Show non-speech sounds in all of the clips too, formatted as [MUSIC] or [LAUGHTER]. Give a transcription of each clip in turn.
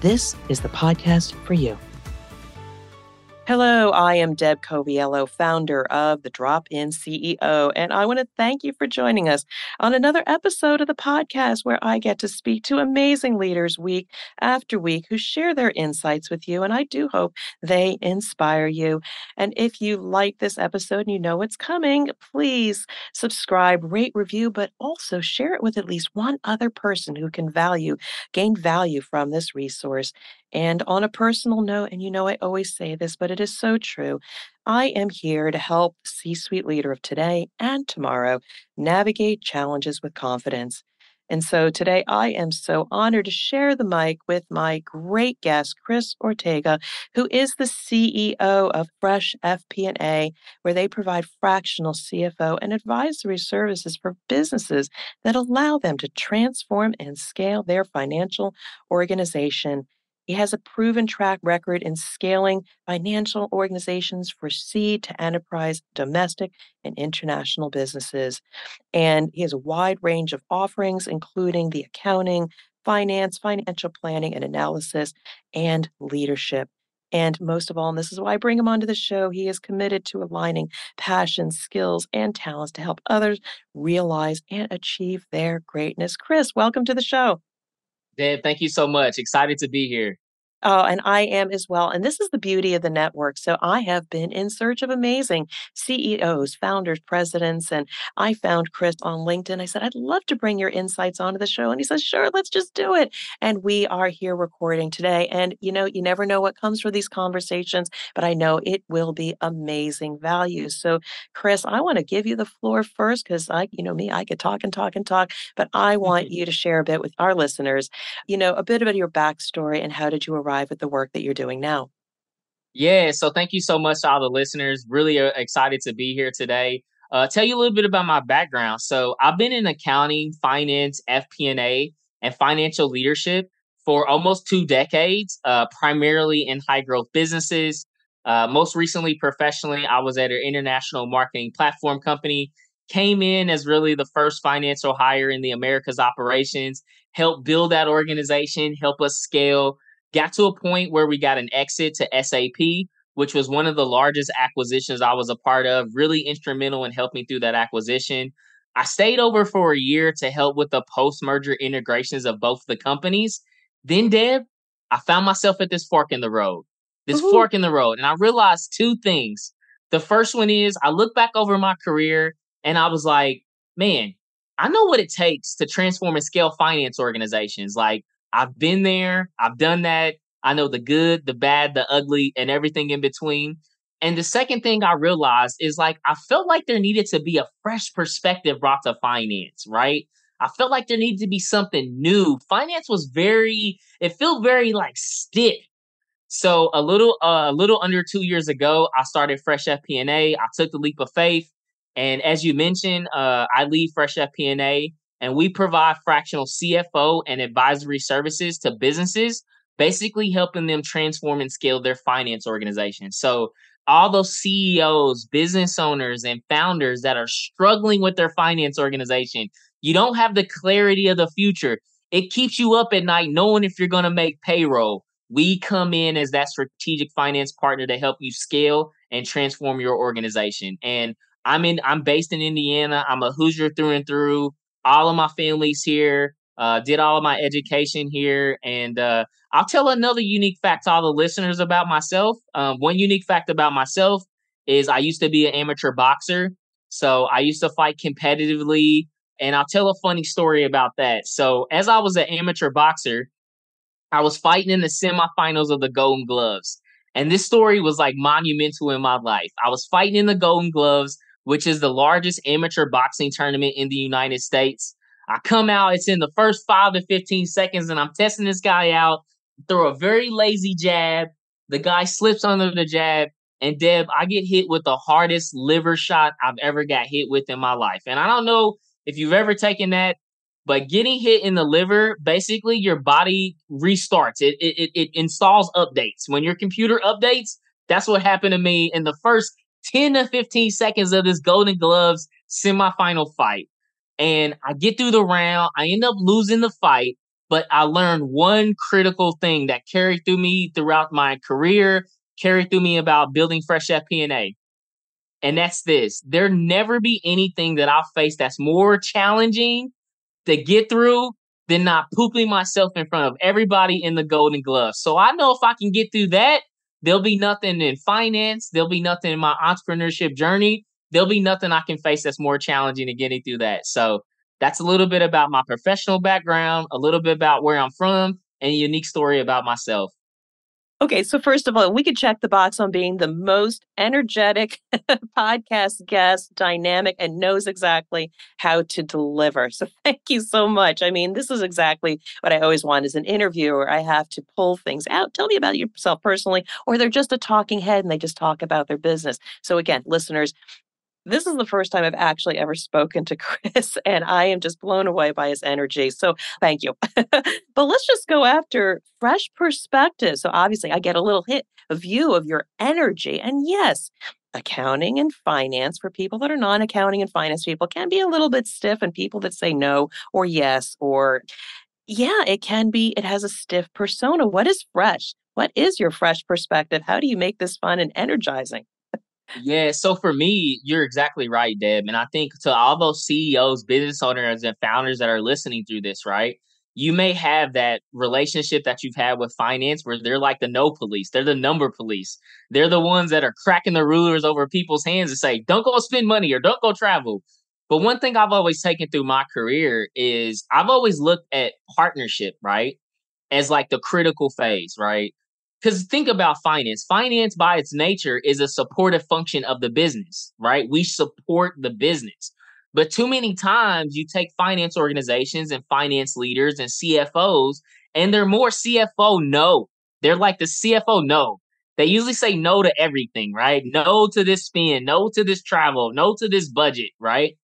this is the podcast for you. Hello, I am Deb Coviello, founder of the Drop In CEO, and I want to thank you for joining us on another episode of the podcast where I get to speak to amazing leaders week after week who share their insights with you, and I do hope they inspire you. And if you like this episode and you know it's coming, please subscribe, rate, review, but also share it with at least one other person who can value, gain value from this resource. And on a personal note, and you know I always say this, but it is so true, I am here to help C suite leader of today and tomorrow navigate challenges with confidence. And so today I am so honored to share the mic with my great guest, Chris Ortega, who is the CEO of Fresh FP&A, where they provide fractional CFO and advisory services for businesses that allow them to transform and scale their financial organization. He has a proven track record in scaling financial organizations for seed to enterprise, domestic and international businesses. And he has a wide range of offerings, including the accounting, finance, financial planning and analysis, and leadership. And most of all, and this is why I bring him onto the show, he is committed to aligning passions, skills, and talents to help others realize and achieve their greatness. Chris, welcome to the show. Deb, thank you so much. Excited to be here. Oh, and I am as well. And this is the beauty of the network. So I have been in search of amazing CEOs, founders, presidents, and I found Chris on LinkedIn. I said, I'd love to bring your insights onto the show. And he says, sure, let's just do it. And we are here recording today. And you know, you never know what comes from these conversations, but I know it will be amazing value. So, Chris, I want to give you the floor first because I, you know, me, I could talk and talk and talk, but I [LAUGHS] want you to share a bit with our listeners, you know, a bit about your backstory and how did you arrive arrive at the work that you're doing now. Yeah, so thank you so much to all the listeners. Really uh, excited to be here today. Uh, tell you a little bit about my background. So I've been in accounting, finance, FP&A, and financial leadership for almost two decades, uh, primarily in high growth businesses. Uh, most recently, professionally, I was at an international marketing platform company. Came in as really the first financial hire in the Americas operations, helped build that organization, help us scale, got to a point where we got an exit to SAP, which was one of the largest acquisitions I was a part of, really instrumental in helping through that acquisition. I stayed over for a year to help with the post merger integrations of both the companies. Then, Deb, I found myself at this fork in the road, this Ooh. fork in the road. And I realized two things. The first one is I look back over my career and I was like, man, I know what it takes to transform and scale finance organizations. Like, I've been there, I've done that. I know the good, the bad, the ugly, and everything in between. And the second thing I realized is like, I felt like there needed to be a fresh perspective brought to finance, right? I felt like there needed to be something new. Finance was very, it felt very like stiff. So a little, uh, a little under two years ago, I started Fresh FP&A. I took the leap of faith, and as you mentioned, uh, I lead Fresh FP&A and we provide fractional CFO and advisory services to businesses, basically helping them transform and scale their finance organization. So, all those CEOs, business owners, and founders that are struggling with their finance organization, you don't have the clarity of the future. It keeps you up at night knowing if you're going to make payroll. We come in as that strategic finance partner to help you scale and transform your organization. And I'm in I'm based in Indiana. I'm a Hoosier through and through all of my families here. Uh, did all of my education here, and uh, I'll tell another unique fact to all the listeners about myself. Um, one unique fact about myself is I used to be an amateur boxer, so I used to fight competitively. And I'll tell a funny story about that. So, as I was an amateur boxer, I was fighting in the semifinals of the Golden Gloves. And this story was like monumental in my life. I was fighting in the Golden Gloves which is the largest amateur boxing tournament in the United States. I come out, it's in the first five to 15 seconds, and I'm testing this guy out, throw a very lazy jab, The guy slips under the jab, and Deb, I get hit with the hardest liver shot I've ever got hit with in my life. And I don't know if you've ever taken that, but getting hit in the liver, basically your body restarts. It it it, it installs updates. When your computer updates, that's what happened to me in the first 10 to 15 seconds of this Golden Gloves semifinal fight. And I get through the round. I end up losing the fight, but I learned one critical thing that carried through me throughout my career, carried through me about building Fresh FP&A. And that's this. There never be anything that I'll face that's more challenging to get through than not pooping myself in front of everybody in the Golden gloves. So I know if I can get through that, there'll be nothing in finance, there'll be nothing in my entrepreneurship journey there'll be nothing I can face that's more challenging than getting through that. So that's a little bit about my professional background, a little bit about where I'm from, and a unique story about myself. Okay, so first of all, we could check the box on being the most energetic [LAUGHS] podcast guest, dynamic, and knows exactly how to deliver. So [LAUGHS] thank you so much. I mean, this is exactly what I always want as an interviewer. I have to pull things out. Tell me about yourself personally, or they're just a talking head and they just talk about their business. So again, listeners, this is the first time I've actually ever spoken to [LAUGHS] Chris, and I am just blown away by his energy. So thank you. [LAUGHS] but let's just go after fresh perspective. So obviously, I get a little hit, view of your energy. And yes, accounting and finance for people that are non accounting and finance people can be a little bit stiff, and people that say no or yes or yeah, it can be, it has a stiff persona. What is fresh? What is your fresh perspective? How do you make this fun and energizing? Yeah, so for me, you're exactly right, Deb. And I think to all those CEOs, business owners, and founders that are listening through this, right? You may have that relationship that you've had with finance where they're like the no police, they're the number police. They're the ones that are cracking the rulers over people's hands and say, don't go spend money or don't go travel. But one thing I've always taken through my career is I've always looked at partnership, right? As like the critical phase, right? Because think about finance. Finance, by its nature, is a supportive function of the business, right? We support the business. But too many times you take finance organizations and finance leaders and CFOs, and they're more CFO no. They're like the CFO no. They usually say no to everything, right? No to this spend, no to this travel, no to this budget, right?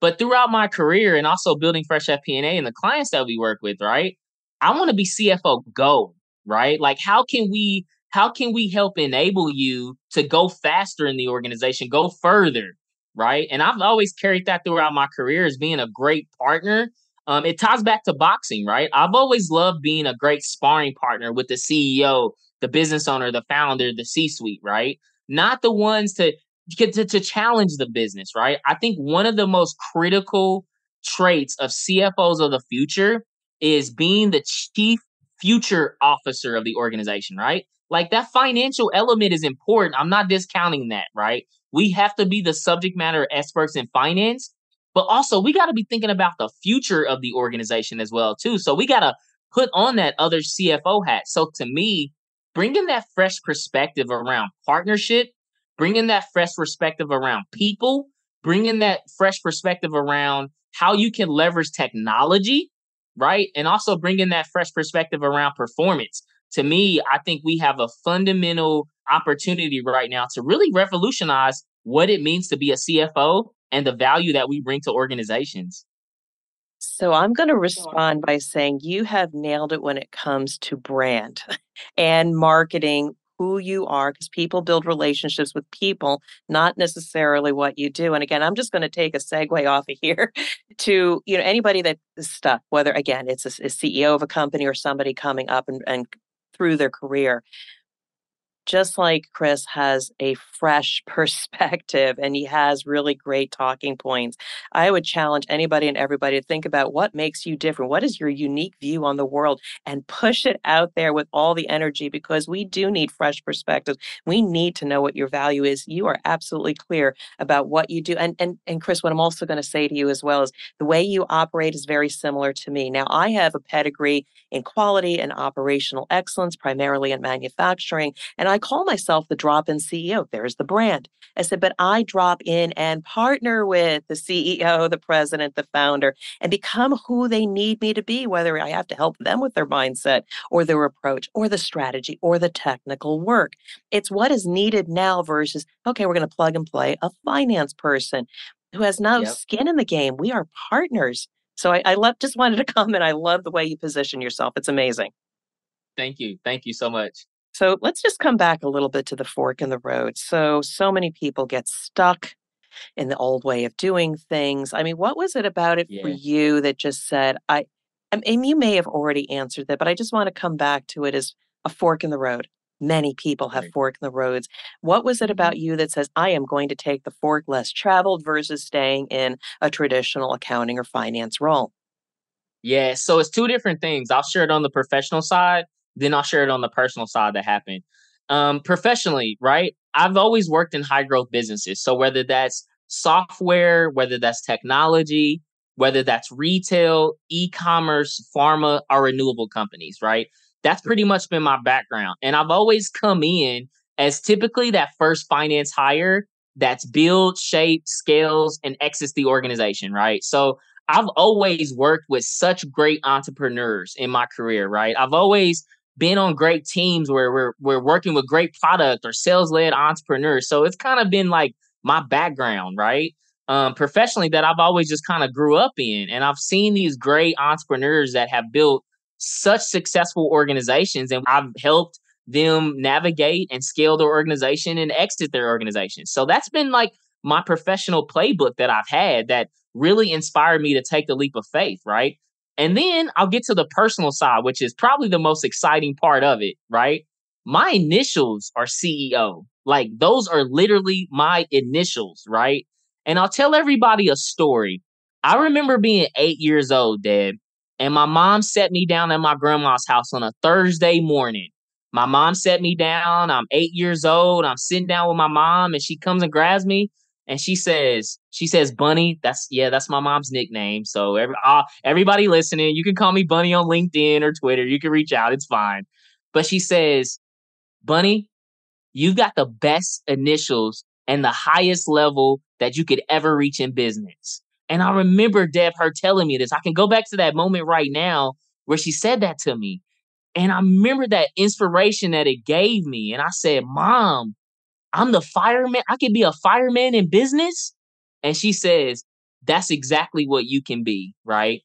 But throughout my career and also building Fresh FP&A and the clients that we work with, right? I want to be CFO go right? Like how can we how can we help enable you to go faster in the organization, go further, right? And I've always carried that throughout my career as being a great partner. Um, it ties back to boxing, right? I've always loved being a great sparring partner with the CEO, the business owner, the founder, the C-suite, right? Not the ones to to, to challenge the business, right? I think one of the most critical traits of CFOs of the future is being the chief future officer of the organization, right? Like that financial element is important. I'm not discounting that, right? We have to be the subject matter experts in finance, but also we got to be thinking about the future of the organization as well too. So we got to put on that other CFO hat. So to me, bringing that fresh perspective around partnership, bringing that fresh perspective around people, bringing that fresh perspective around how you can leverage technology right? And also bringing that fresh perspective around performance. To me, I think we have a fundamental opportunity right now to really revolutionize what it means to be a CFO and the value that we bring to organizations. So I'm going to respond by saying you have nailed it when it comes to brand [LAUGHS] and marketing who you are because people build relationships with people, not necessarily what you do. And again, I'm just going to take a segue off of here [LAUGHS] to, you know, anybody that is stuck, whether again, it's a, a CEO of a company or somebody coming up and, and through their career just like Chris has a fresh [LAUGHS] perspective and he has really great talking points, I would challenge anybody and everybody to think about what makes you different. What is your unique view on the world and push it out there with all the energy because we do need fresh perspectives. We need to know what your value is. You are absolutely clear about what you do. And and and Chris, what I'm also going to say to you as well is the way you operate is very similar to me. Now, I have a pedigree in quality and operational excellence, primarily in manufacturing, and I call myself the drop in CEO. There's the brand. I said, but I drop in and partner with the CEO, the president, the founder, and become who they need me to be, whether I have to help them with their mindset or their approach or the strategy or the technical work. It's what is needed now versus, okay, we're going to plug and play a finance person who has no yep. skin in the game. We are partners. So I, I love, just wanted to [LAUGHS] comment. I love the way you position yourself. It's amazing. Thank you. Thank you so much. So let's just come back a little bit to the fork in the road. So, so many people get stuck in the old way of doing things. I mean, what was it about it yeah. for you that just said, I, I mean, you may have already answered that, but I just want to come back to it as a fork in the road. Many people have right. fork in the roads. What was it mm-hmm. about you that says, I am going to take the fork less traveled versus staying in a traditional accounting or finance role? Yeah, so it's two different things. I'll share it on the professional side then I'll share it on the personal side that happened. Um, professionally, right? I've always worked in high growth businesses. So whether that's software, whether that's technology, whether that's retail, e commerce, pharma, or renewable companies, right? That's pretty much been my background. And I've always come in as typically that first finance hire that's build, shape, scales, and exits the organization, right? So I've always worked with such great entrepreneurs in my career, right? I've always been on great teams where we're we're working with great product or sales led entrepreneurs. So it's kind of been like my background, right? Um, professionally that I've always just kind of grew up in, and I've seen these great entrepreneurs that have built such successful organizations, and I've helped them navigate and scale their organization and exit their organization. So that's been like my professional playbook that I've had that really inspired me to take the leap of faith, right? And then I'll get to the personal side, which is probably the most exciting part of it, right? My initials are CEO. Like those are literally my initials, right? And I'll tell everybody a story. I remember being eight years old, Dad, and my mom set me down at my grandma's house on a Thursday morning. My mom set me down. I'm eight years old. I'm sitting down with my mom, and she comes and grabs me and she says she says bunny that's yeah that's my mom's nickname. So every, uh, everybody listening you can call me bunny on linkedin or twitter. You can reach out. It's fine. But she says bunny you've got the best initials and the highest level that you could ever reach in business. And i remember deb her telling me this. I can go back to that moment right now where she said that to me. And i remember that inspiration that it gave me. And i said mom I'm the fireman. I could be a fireman in business. And she says, that's exactly what you can be. Right.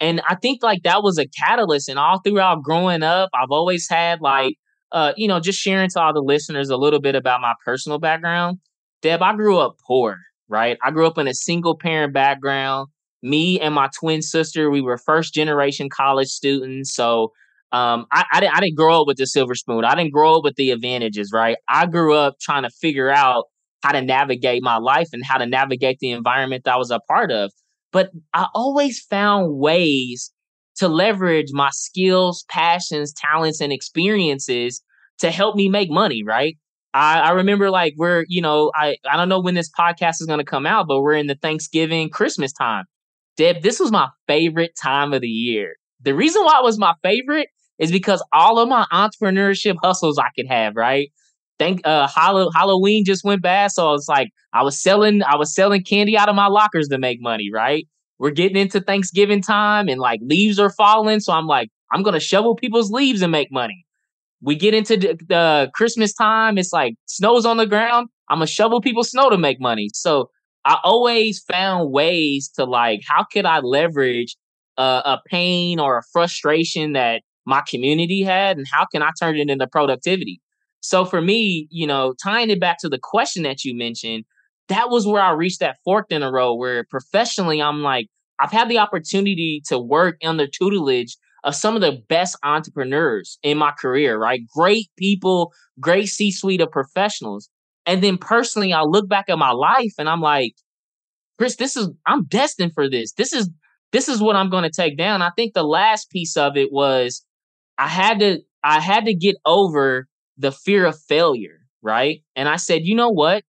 And I think like that was a catalyst. And all throughout growing up, I've always had like, uh, you know, just sharing to all the listeners a little bit about my personal background. Deb, I grew up poor, right? I grew up in a single parent background. Me and my twin sister, we were first generation college students. So um, I, I, didn't, I didn't grow up with the silver spoon. I didn't grow up with the advantages, right? I grew up trying to figure out how to navigate my life and how to navigate the environment that I was a part of. But I always found ways to leverage my skills, passions, talents, and experiences to help me make money, right? I, I remember like we're, you know, I, I don't know when this podcast is going to come out, but we're in the Thanksgiving, Christmas time. Deb, this was my favorite time of the year. The reason why it was my favorite is because all of my entrepreneurship hustles I could have, right? Thank uh Halloween just went bad, so it's like I was selling I was selling candy out of my lockers to make money, right? We're getting into Thanksgiving time and like leaves are falling, so I'm like I'm gonna shovel people's leaves and make money. We get into the, the Christmas time, it's like snow's on the ground. I'm gonna shovel people's snow to make money. So I always found ways to like, how could I leverage uh, a pain or a frustration that my community had and how can I turn it into productivity? So for me, you know, tying it back to the question that you mentioned, that was where I reached that fork in the road where professionally I'm like, I've had the opportunity to work under tutelage of some of the best entrepreneurs in my career, right? Great people, great C suite of professionals. And then personally, I look back at my life and I'm like, Chris, this is, I'm destined for this. This is, this is what I'm going to take down. I think the last piece of it was I had to I had to get over the fear of failure, right? And I said, you know what?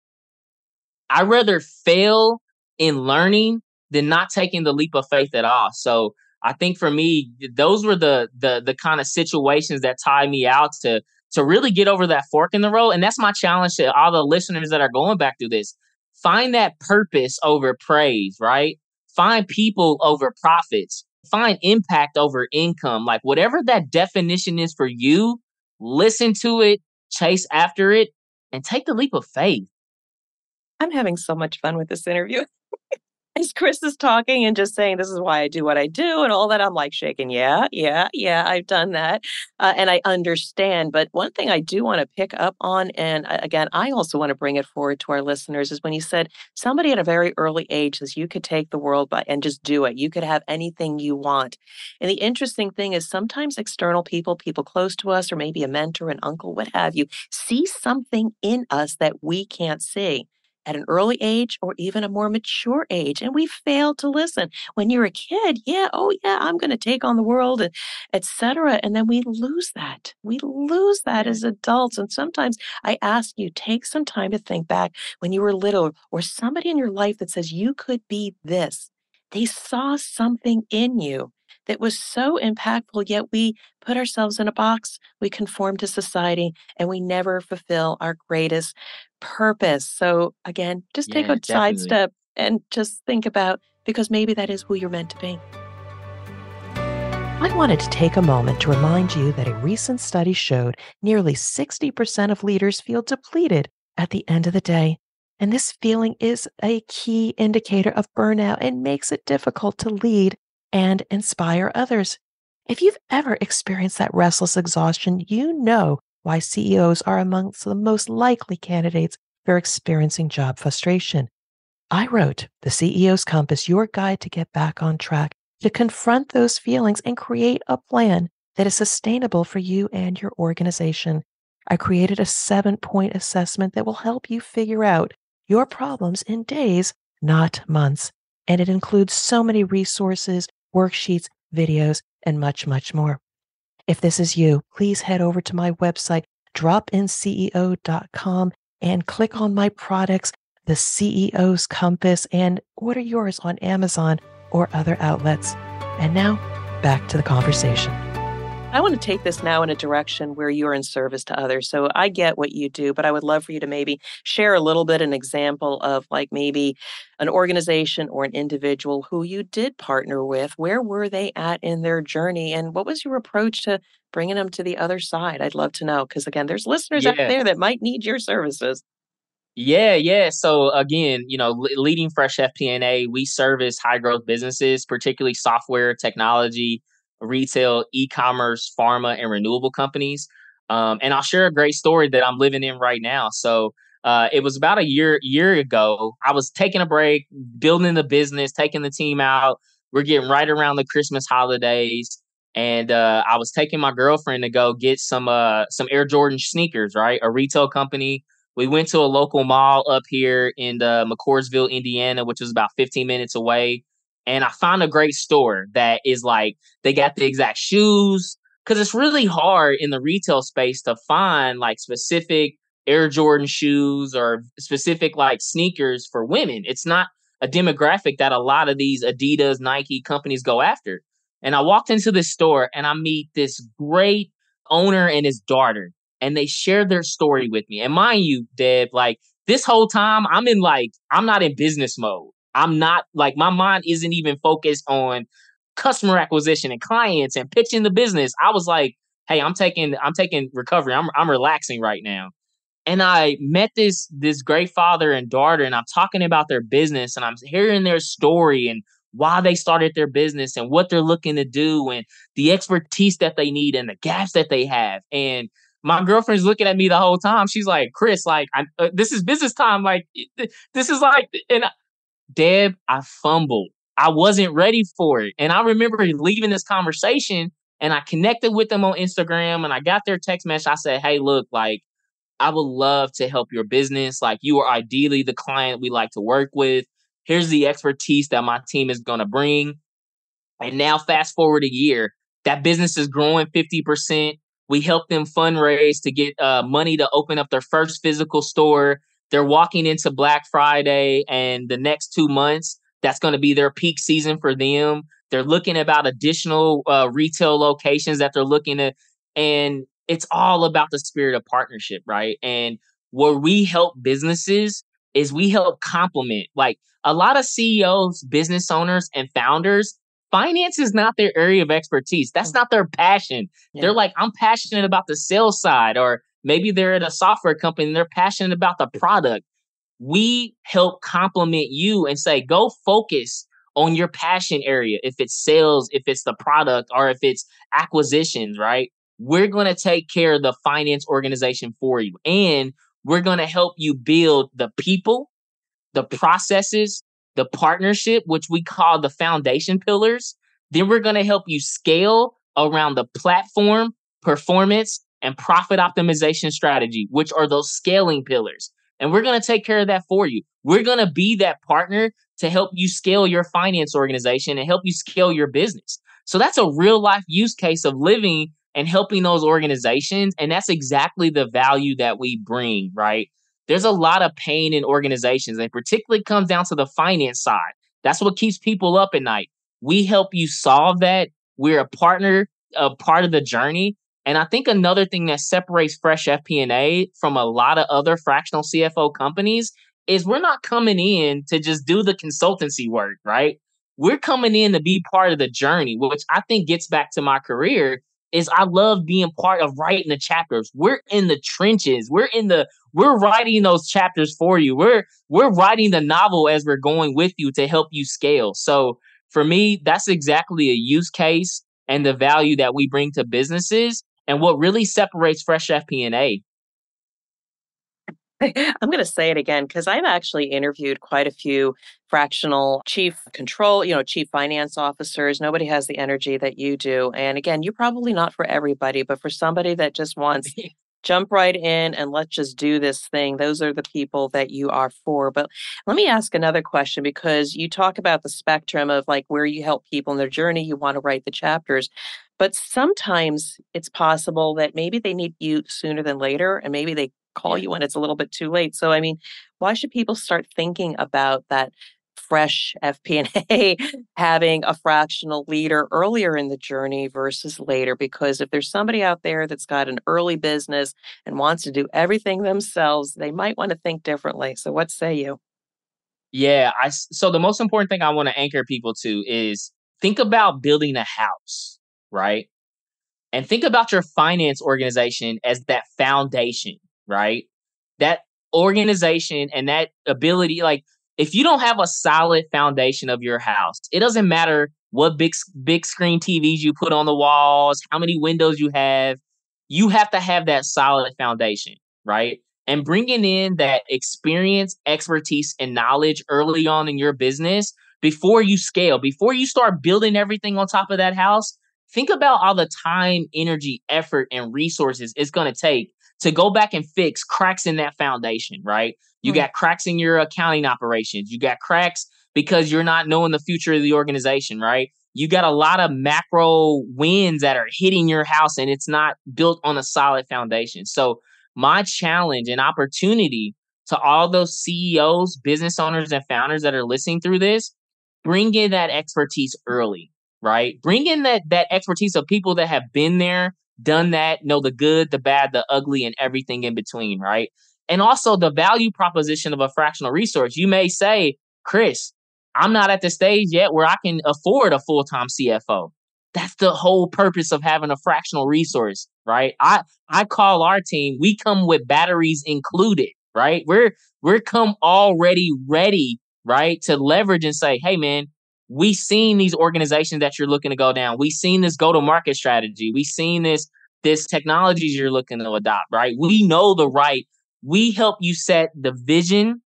I'd rather fail in learning than not taking the leap of faith at all. So I think for me, those were the the the kind of situations that tied me out to to really get over that fork in the road. And that's my challenge to all the listeners that are going back through this. Find that purpose over praise, right? Find people over profits. Find impact over income. Like whatever that definition is for you, listen to it, chase after it, and take the leap of faith. I'm having so much fun with this interview. [LAUGHS] as Chris is talking and just saying, This is why I do what I do and all that, I'm like shaking. Yeah, yeah, yeah, I've done that. Uh, and I understand. But one thing I do want to pick up on, and uh, again, I also want to bring it forward to our listeners, is when you said somebody at a very early age says you could take the world by and just do it. You could have anything you want. And the interesting thing is sometimes external people, people close to us, or maybe a mentor, an uncle, what have you, see something in us that we can't see at an early age or even a more mature age and we fail to listen. When you're a kid yeah oh yeah i'm going to take on the world and etc and then we lose that. We lose that as adults and sometimes i ask you take some time to think back when you were little or somebody in your life that says you could be this. They saw something in you that was so impactful, yet we put ourselves in a box, we conform to society, and we never fulfill our greatest purpose. So, again, just take Yeah, a definitely. sidestep and just think about because maybe that is who you're meant to be. I wanted to take a moment to remind you that a recent study showed nearly 60% of leaders feel depleted at the end of the day. And this feeling is a key indicator of burnout and makes it difficult to lead and inspire others. If you've ever experienced that restless exhaustion, you know why CEOs are amongst the most likely candidates for experiencing job frustration. I wrote The CEO's Compass, your guide to get back on track, to confront those feelings and create a plan that is sustainable for you and your organization. I created a seven point assessment that will help you figure out your problems in days, not months. And it includes so many resources, worksheets, videos, and much, much more. If this is you, please head over to my website, dropinceo.com, and click on my products, the CEO's Compass, and order yours on Amazon or other outlets. And now, back to the conversation. I want to take this now in a direction where you're in service to others. So I get what you do, but I would love for you to maybe share a little bit an example of like maybe an organization or an individual who you did partner with. Where were they at in their journey and what was your approach to bringing them to the other side? I'd love to know because again, there's listeners out there that might need your services. Yeah, yeah. So again, you know, le- leading Fresh FP&A, we service high growth businesses, particularly software, technology, retail, e-commerce, pharma, and renewable companies. Um, and I'll share a great story that I'm living in right now. So uh, it was about a year year ago. I was taking a break, building the business, taking the team out. We're getting right around the Christmas holidays, and uh, I was taking my girlfriend to go get some uh, some Air Jordan sneakers, right? A retail company we went to a local mall up here in uh, McCordsville, Indiana, which was about 15 minutes away. And I found a great store that is like, they got the exact shoes. Cause it's really hard in the retail space to find like specific Air Jordan shoes or specific like sneakers for women. It's not a demographic that a lot of these Adidas, Nike companies go after. And I walked into this store and I meet this great owner and his daughter and they shared their story with me. And mind you, Deb, like this whole time, I'm in like, I'm not in business mode. I'm not like, my mind isn't even focused on customer acquisition and clients and pitching the business. I was like, hey, I'm taking, I'm taking recovery. I'm, I'm relaxing right now. And I met this this great father and daughter, and I'm talking about their business, and I'm hearing their story and why they started their business and what they're looking to do and the expertise that they need and the gaps that they have. And my girlfriend's looking at me the whole time. She's like, Chris, like, I, uh, this is business time. Like, this is like, and Deb, I fumbled. I wasn't ready for it. And I remember leaving this conversation and I connected with them on Instagram and I got their text message. I said, Hey, look, like, I would love to help your business. Like, you are ideally the client we like to work with. Here's the expertise that my team is going to bring. And now, fast forward a year, that business is growing 50%. We help them fundraise to get uh, money to open up their first physical store. They're walking into Black Friday and the next two months, that's going to be their peak season for them. They're looking about additional uh, retail locations that they're looking at. And it's all about the spirit of partnership, right? And where we help businesses is we help complement like a lot of CEOs, business owners, and founders. Finance is not their area of expertise. That's not their passion. Yeah. They're like, I'm passionate about the sales side, or maybe they're at a software company and they're passionate about the product. We help complement you and say, go focus on your passion area. If it's sales, if it's the product, or if it's acquisitions, right? We're going to take care of the finance organization for you. And we're going to help you build the people, the processes, the partnership, which we call the foundation pillars. Then we're going to help you scale around the platform, performance, and profit optimization strategy, which are those scaling pillars. And we're going to take care of that for you. We're going to be that partner to help you scale your finance organization and help you scale your business. So that's a real life use case of living and helping those organizations. And that's exactly the value that we bring, right? There's a lot of pain in organizations, and particularly comes down to the finance side. That's what keeps people up at night. We help you solve that. We're a partner, a part of the journey. And I think another thing that separates Fresh FP&A from a lot of other fractional CFO companies is we're not coming in to just do the consultancy work, right? We're coming in to be part of the journey, which I think gets back to my career is I love being part of writing the chapters. We're in the trenches. We're in the we're writing those chapters for you. We're we're writing the novel as we're going with you to help you scale. So for me, that's exactly a use case and the value that we bring to businesses and what really separates Fresh FP&A [LAUGHS] I'm going to say it again because I've actually interviewed quite a few fractional chief control, you know, chief finance officers. Nobody has the energy that you do. And again, you're probably not for everybody, but for somebody that just wants [LAUGHS] jump right in and let's just do this thing. Those are the people that you are for. But let me ask another question because you talk about the spectrum of like where you help people in their journey, you want to write the chapters. But sometimes it's possible that maybe they need you sooner than later, and maybe they call you when it's a little bit too late. So, I mean, why should people start thinking about that fresh FP&A [LAUGHS] having a fractional leader earlier in the journey versus later? Because if there's somebody out there that's got an early business and wants to do everything themselves, they might want to think differently. So, what say you? Yeah, I so the most important thing I want to anchor people to is think about building a house, right? And think about your finance organization as that foundation right? That organization and that ability, like if you don't have a solid foundation of your house, it doesn't matter what big big screen TVs you put on the walls, how many windows you have. You have to have that solid foundation, right? And bringing in that experience, expertise, and knowledge early on in your business before you scale, before you start building everything on top of that house, think about all the time, energy, effort, and resources it's going to take to go back and fix cracks in that foundation, right? You got cracks in your accounting operations. You got cracks because you're not knowing the future of the organization, right? You got a lot of macro winds that are hitting your house and it's not built on a solid foundation. So, my challenge and opportunity to all those CEOs, business owners, and founders that are listening through this, bring in that expertise early, right? Bring in that that expertise of people that have been there, done that, know the good, the bad, the ugly, and everything in between, right? And also the value proposition of a fractional resource. You may say, Chris, I'm not at the stage yet where I can afford a full time CFO. That's the whole purpose of having a fractional resource, right? I I call our team. We come with batteries included, right? We're we're come already ready, right, to leverage and say, hey man, we seen these organizations that you're looking to go down. We've seen this go to market strategy. We've seen this this technologies you're looking to adopt, right? We know the right. We help you set the vision,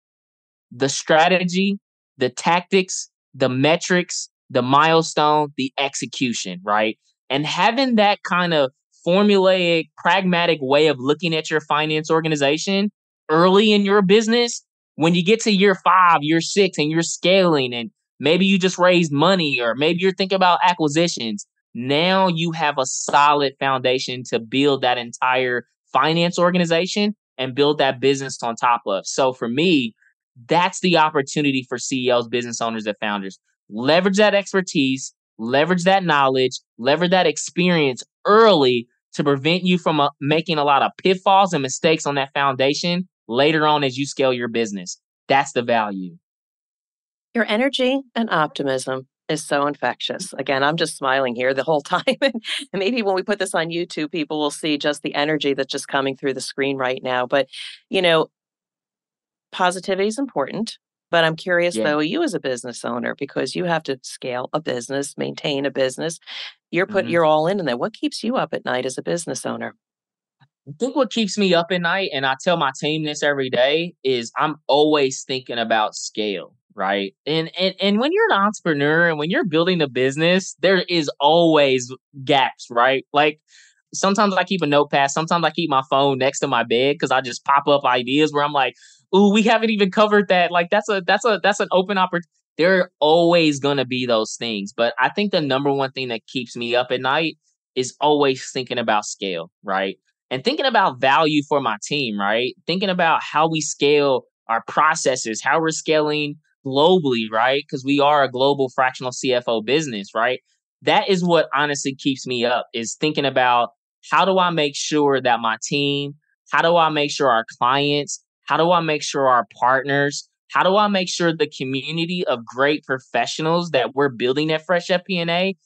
the strategy, the tactics, the metrics, the milestone, the execution, right? And having that kind of formulaic, pragmatic way of looking at your finance organization early in your business, when you get to year five, year six, and you're scaling and Maybe you just raised money, or maybe you're thinking about acquisitions. Now you have a solid foundation to build that entire finance organization and build that business on top of. So for me, that's the opportunity for CEOs, business owners, and founders. Leverage that expertise, leverage that knowledge, leverage that experience early to prevent you from uh, making a lot of pitfalls and mistakes on that foundation later on as you scale your business. That's the value. Your energy and optimism is so infectious. Again, I'm just smiling here the whole [LAUGHS] time. and maybe when we put this on YouTube, people will see just the energy that's just coming through the screen right now. But, you know, positivity is important. But I'm curious yeah. though, you as a business owner, because you have to scale a business, maintain a business, you're put mm-hmm. you're all in in there. What keeps you up at night as a business owner? I think what keeps me up at night, and I tell my team this every day, is I'm always thinking about scale, right? And and and when you're an entrepreneur and when you're building a business, there is always gaps, right? Like sometimes I keep a notepad, sometimes I keep my phone next to my bed because I just pop up ideas where I'm like, ooh, we haven't even covered that. Like that's a that's a that's an open opportunity. There are always gonna be those things. But I think the number one thing that keeps me up at night is always thinking about scale, right? And thinking about value for my team, right? Thinking about how we scale our processes, how we're scaling globally, right? Because we are a global fractional CFO business, right? That is what honestly keeps me up is thinking about how do I make sure that my team, how do I make sure our clients, how do I make sure our partners, how do I make sure the community of great professionals that we're building at Fresh FP&A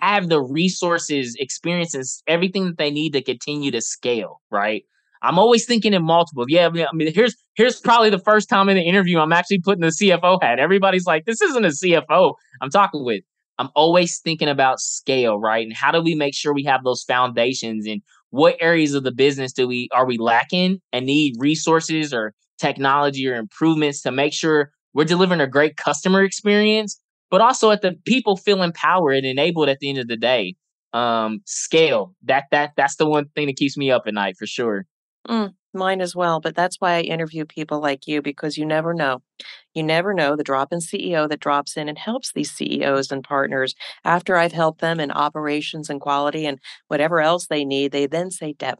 have the resources, experiences, everything that they need to continue to scale, right? I'm always thinking in multiple. Yeah, I mean, here's here's probably the first time in the interview I'm actually putting the CFO hat. Everybody's like, "This isn't a CFO I'm talking with." I'm always thinking about scale, right? And how do we make sure we have those foundations and what areas of the business do we are we lacking and need resources or technology or improvements to make sure we're delivering a great customer experience, but also at the people feel empowered and enabled at the end of the day. Um, scale that that that's the one thing that keeps me up at night for sure. Mm, mine as well. But that's why I interview people like you because you never know. You never know the drop in CEO that drops in and helps these CEOs and partners. After I've helped them in operations and quality and whatever else they need, they then say, Deb,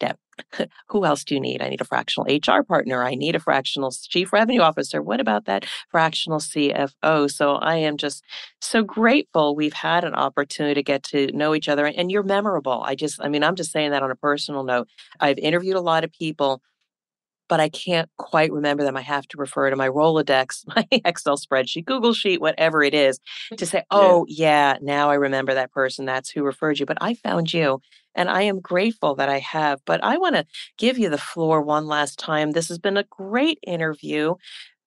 Deb, [LAUGHS] who else do you need? I need a fractional HR partner. I need a fractional chief revenue officer. What about that fractional CFO? So I am just so grateful we've had an opportunity to get to know each other. And you're memorable. I just, I mean, I'm just saying that on a personal note. I've interviewed a lot of people but I can't quite remember them. I have to refer to my Rolodex, [LAUGHS] my Excel spreadsheet, Google Sheet, whatever it is, to say, [LAUGHS] oh, yeah. yeah, now I remember that person. That's who referred you. But I found you. And I am grateful that I have. But I want to give you the floor one last time. This has been a great interview.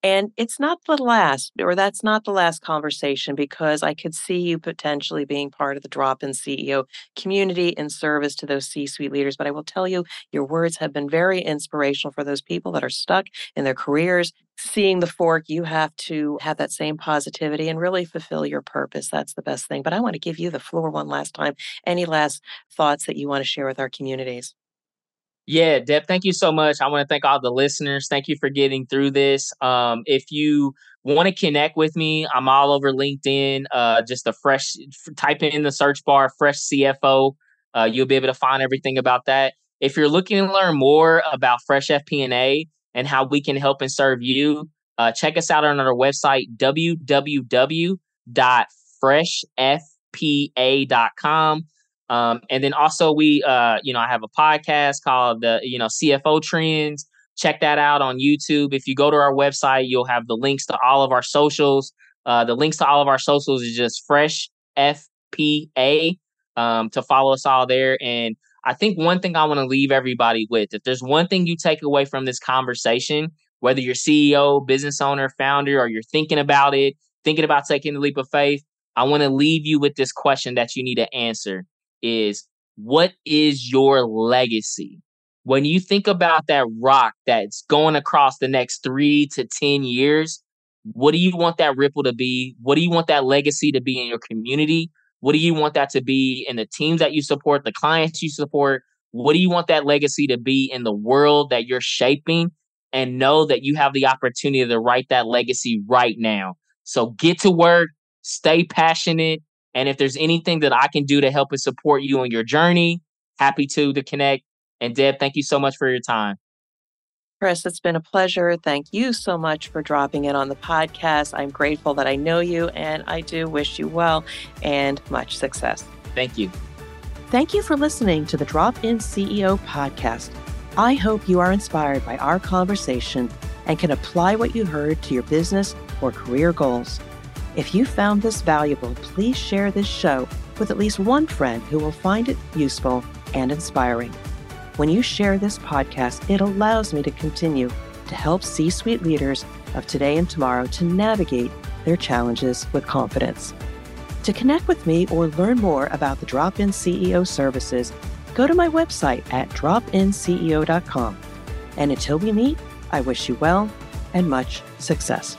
And it's not the last, or that's not the last conversation, because I could see you potentially being part of the drop in CEO community in service to those C suite leaders. But I will tell you, your words have been very inspirational for those people that are stuck in their careers. Seeing the fork, you have to have that same positivity and really fulfill your purpose. That's the best thing. But I want to give you the floor one last time. Any last thoughts that you want to share with our communities? Yeah, Deb, thank you so much. I want to thank all the listeners. Thank you for getting through this. Um, if you want to connect with me, I'm all over LinkedIn. Uh, just a fresh type in the search bar, fresh CFO. Uh, you'll be able to find everything about that. If you're looking to learn more about Fresh FP&A and how we can help and serve you, uh, check us out on our website, www.freshfpa.com. Um, and then also we, uh, you know, I have a podcast called the, you know, CFO Trends. Check that out on YouTube. If you go to our website, you'll have the links to all of our socials. Uh, the links to all of our socials is just Fresh FPA um, to follow us all there. And I think one thing I want to leave everybody with, if there's one thing you take away from this conversation, whether you're CEO, business owner, founder, or you're thinking about it, thinking about taking the leap of faith, I want to leave you with this question that you need to answer is what is your legacy? When you think about that rock that's going across the next three to 10 years, what do you want that ripple to be? What do you want that legacy to be in your community? What do you want that to be in the teams that you support, the clients you support? What do you want that legacy to be in the world that you're shaping? And know that you have the opportunity to write that legacy right now. So get to work, stay passionate, and if there's anything that I can do to help and support you on your journey, happy to to connect. And Deb, thank you so much for your time. Chris, it's been a pleasure. Thank you so much for dropping in on the podcast. I'm grateful that I know you and I do wish you well and much success. Thank you. Thank you for listening to the Drop In CEO podcast. I hope you are inspired by our conversation and can apply what you heard to your business or career goals. If you found this valuable, please share this show with at least one friend who will find it useful and inspiring. When you share this podcast, it allows me to continue to help C suite leaders of today and tomorrow to navigate their challenges with confidence. To connect with me or learn more about the Drop In CEO services, go to my website at dropinceo.com. And until we meet, I wish you well and much success.